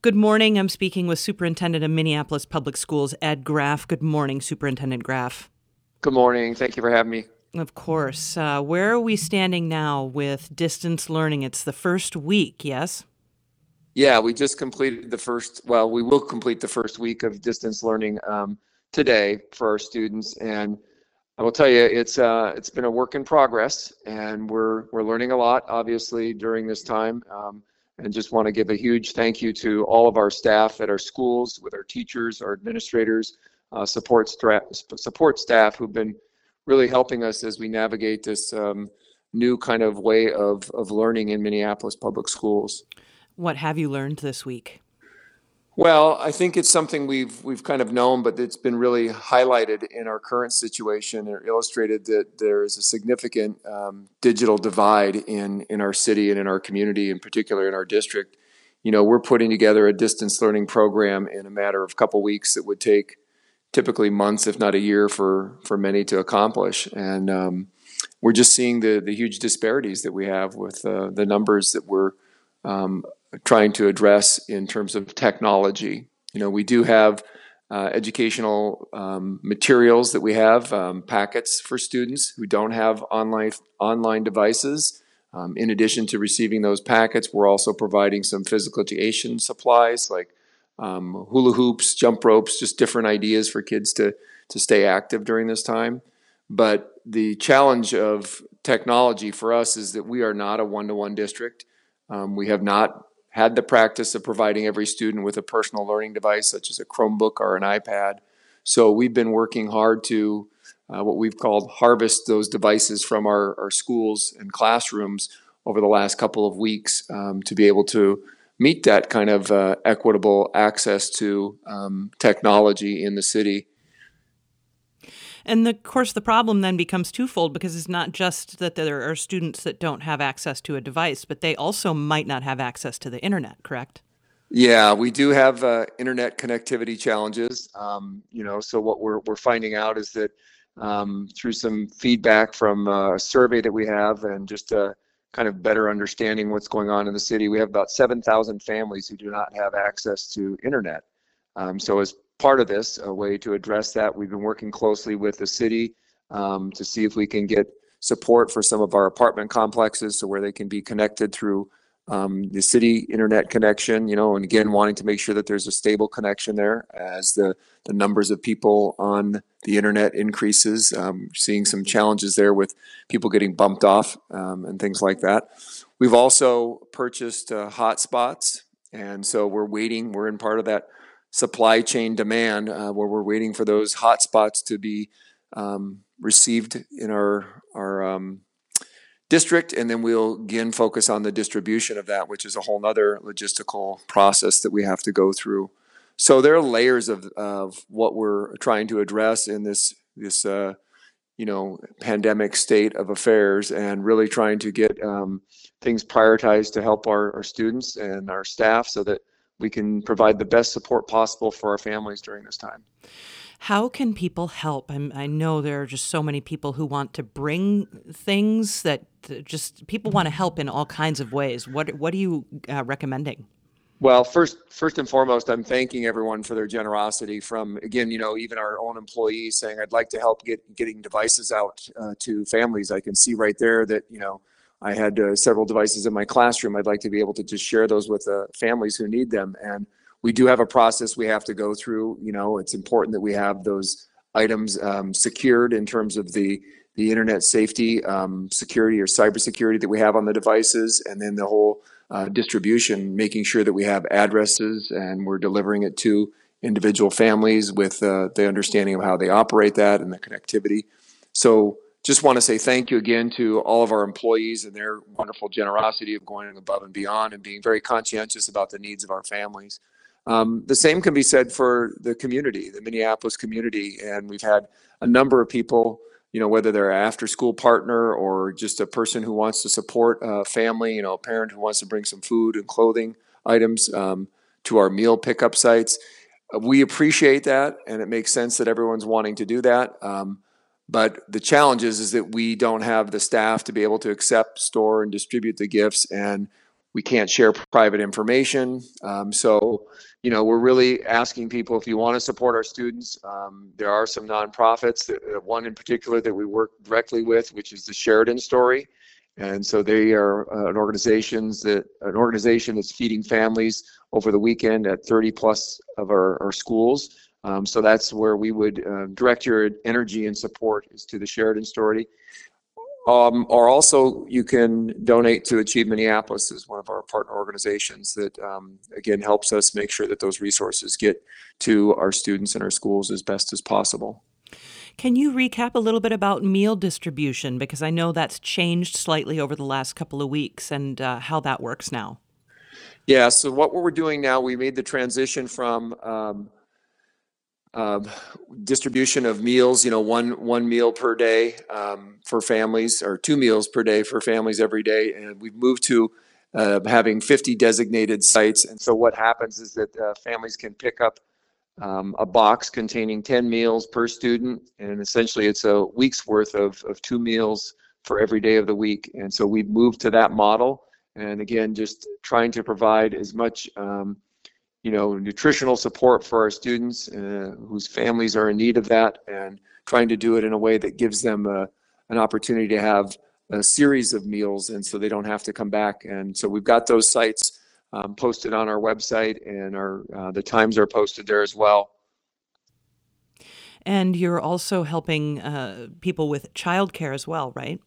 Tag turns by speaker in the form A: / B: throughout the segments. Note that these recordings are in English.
A: Good morning. I'm speaking with Superintendent of Minneapolis Public Schools, Ed Graff. Good morning, Superintendent Graff.
B: Good morning. Thank you for having me.
A: Of course. Uh, where are we standing now with distance learning? It's the first week, yes?
B: Yeah, we just completed the first, well, we will complete the first week of distance learning um, today for our students. And I will tell you, it's uh, it's been a work in progress, and we're we're learning a lot, obviously, during this time. Um, and just want to give a huge thank you to all of our staff at our schools, with our teachers, our administrators, uh, support support staff who've been really helping us as we navigate this um, new kind of way of of learning in Minneapolis public schools.
A: What have you learned this week?
B: Well, I think it's something we've we've kind of known, but it's been really highlighted in our current situation or illustrated that there is a significant um, digital divide in in our city and in our community, in particular in our district. You know, we're putting together a distance learning program in a matter of a couple weeks that would take typically months, if not a year, for for many to accomplish. And um, we're just seeing the the huge disparities that we have with uh, the numbers that we're um, trying to address in terms of technology. You know, we do have uh, educational um, materials that we have um, packets for students who don't have online online devices. Um, in addition to receiving those packets, we're also providing some physical education supplies like um, hula hoops, jump ropes, just different ideas for kids to to stay active during this time. But the challenge of technology for us is that we are not a one to one district. Um, we have not had the practice of providing every student with a personal learning device, such as a Chromebook or an iPad. So we've been working hard to uh, what we've called harvest those devices from our, our schools and classrooms over the last couple of weeks um, to be able to meet that kind of uh, equitable access to um, technology in the city
A: and the, of course, the problem then becomes twofold because it's not just that there are students that don't have access to a device, but they also might not have access to the internet, correct?
B: Yeah, we do have uh, internet connectivity challenges. Um, you know, so what we're, we're finding out is that um, through some feedback from a survey that we have and just a kind of better understanding what's going on in the city, we have about 7,000 families who do not have access to internet. Um, so as part of this, a way to address that. We've been working closely with the city um, to see if we can get support for some of our apartment complexes so where they can be connected through um, the city internet connection, you know, and again, wanting to make sure that there's a stable connection there as the, the numbers of people on the internet increases. Um, seeing some challenges there with people getting bumped off um, and things like that. We've also purchased uh, hotspots, and so we're waiting. We're in part of that supply chain demand uh, where we're waiting for those hotspots to be um, received in our our um, district, and then we'll again focus on the distribution of that, which is a whole other logistical process that we have to go through. So there are layers of, of what we're trying to address in this this uh, you know pandemic state of affairs, and really trying to get um, things prioritized to help our, our students and our staff, so that we can provide the best support possible for our families during this time.
A: How can people help? I'm, i know there are just so many people who want to bring things that just people want to help in all kinds of ways. What what are you uh, recommending?
B: Well, first, first and foremost, I'm thanking everyone for their generosity. From again, you know, even our own employees saying, "I'd like to help get getting devices out uh, to families." I can see right there that you know I had uh, several devices in my classroom. I'd like to be able to just share those with uh, families who need them. And we do have a process we have to go through. You know, it's important that we have those items um, secured in terms of the the internet safety, um, security, or cybersecurity that we have on the devices, and then the whole uh, distribution, making sure that we have addresses and we're delivering it to individual families with uh, the understanding of how they operate that and the connectivity. So just want to say thank you again to all of our employees and their wonderful generosity of going above and beyond and being very conscientious about the needs of our families. Um, the same can be said for the community, the Minneapolis community, and we've had a number of people, you know, whether they're an after-school partner or just a person who wants to support a family, you know, a parent who wants to bring some food and clothing items um, to our meal pickup sites. We appreciate that, and it makes sense that everyone's wanting to do that. Um, but the challenge is, is that we don't have the staff to be able to accept, store, and distribute the gifts. And we can't share private information. Um, so, you know, we're really asking people if you want to support our students. Um, there are some nonprofits, that, uh, one in particular that we work directly with, which is the Sheridan Story. And so they are uh, an organizations that an organization that's feeding families over the weekend at 30 plus of our, our schools. Um, so that's where we would uh, direct your energy and support is to the Sheridan Story. Um, or also, you can donate to Achieve Minneapolis as one of our partner organizations that, um, again, helps us make sure that those resources get to our students and our schools as best as possible.
A: Can you recap a little bit about meal distribution? Because I know that's changed slightly over the last couple of weeks and uh, how that works now.
B: Yeah, so what we're doing now, we made the transition from um, uh, distribution of meals, you know, one one meal per day um, for families, or two meals per day for families every day, and we've moved to uh, having 50 designated sites. And so what happens is that uh, families can pick up um, a box containing 10 meals per student, and essentially it's a week's worth of, of two meals for every day of the week. And so we've moved to that model, and again, just trying to provide as much um, you know, nutritional support for our students uh, whose families are in need of that, and trying to do it in a way that gives them a, an opportunity to have a series of meals, and so they don't have to come back. And so we've got those sites um, posted on our website, and our uh, the times are posted there as well.
A: And you're also helping uh, people with childcare as well, right?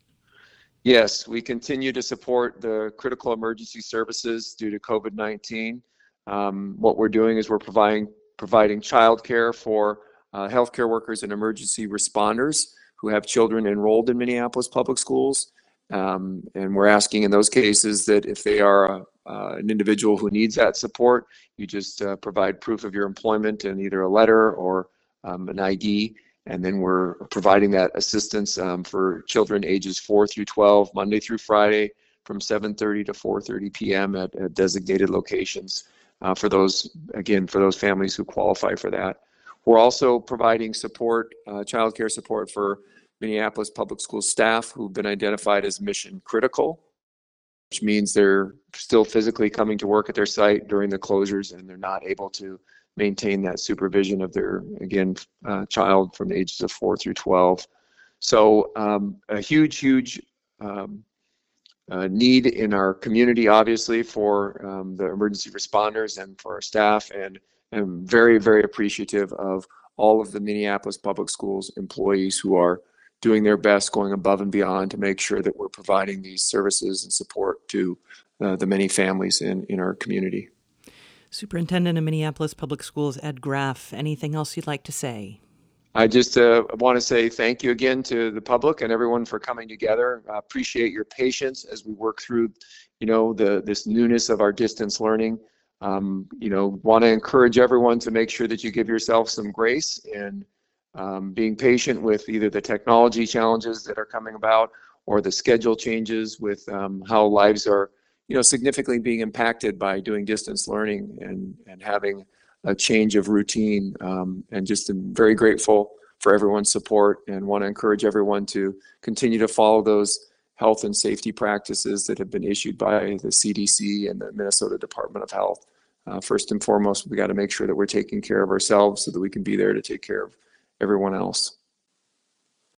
B: Yes, we continue to support the critical emergency services due to COVID 19. Um, what we're doing is we're providing providing childcare for uh, healthcare workers and emergency responders who have children enrolled in Minneapolis public schools. Um, and we're asking in those cases that if they are a, uh, an individual who needs that support, you just uh, provide proof of your employment and either a letter or um, an ID. And then we're providing that assistance um, for children ages 4 through 12, Monday through Friday, from 7:30 to 4:30 p.m. At, at designated locations uh, for those, again, for those families who qualify for that. We're also providing support, uh, childcare support for Minneapolis public school staff who've been identified as mission critical, which means they're still physically coming to work at their site during the closures and they're not able to maintain that supervision of their, again, uh, child from the ages of 4 through 12. So um, a huge, huge um, uh, need in our community, obviously, for um, the emergency responders and for our staff. And I'm very, very appreciative of all of the Minneapolis Public Schools employees who are doing their best, going above and beyond to make sure that we're providing these services and support to uh, the many families in, in our community.
A: Superintendent of Minneapolis Public Schools, Ed Graff, anything else you'd like to say?
B: I just uh, want to say thank you again to the public and everyone for coming together. I appreciate your patience as we work through, you know, the this newness of our distance learning. Um, you know, want to encourage everyone to make sure that you give yourself some grace in um, being patient with either the technology challenges that are coming about or the schedule changes with um, how lives are, you know, significantly being impacted by doing distance learning and and having a change of routine. Um, and just am very grateful for everyone's support and want to encourage everyone to continue to follow those health and safety practices that have been issued by the CDC and the Minnesota Department of Health. Uh, first and foremost, we got to make sure that we're taking care of ourselves so that we can be there to take care of everyone else.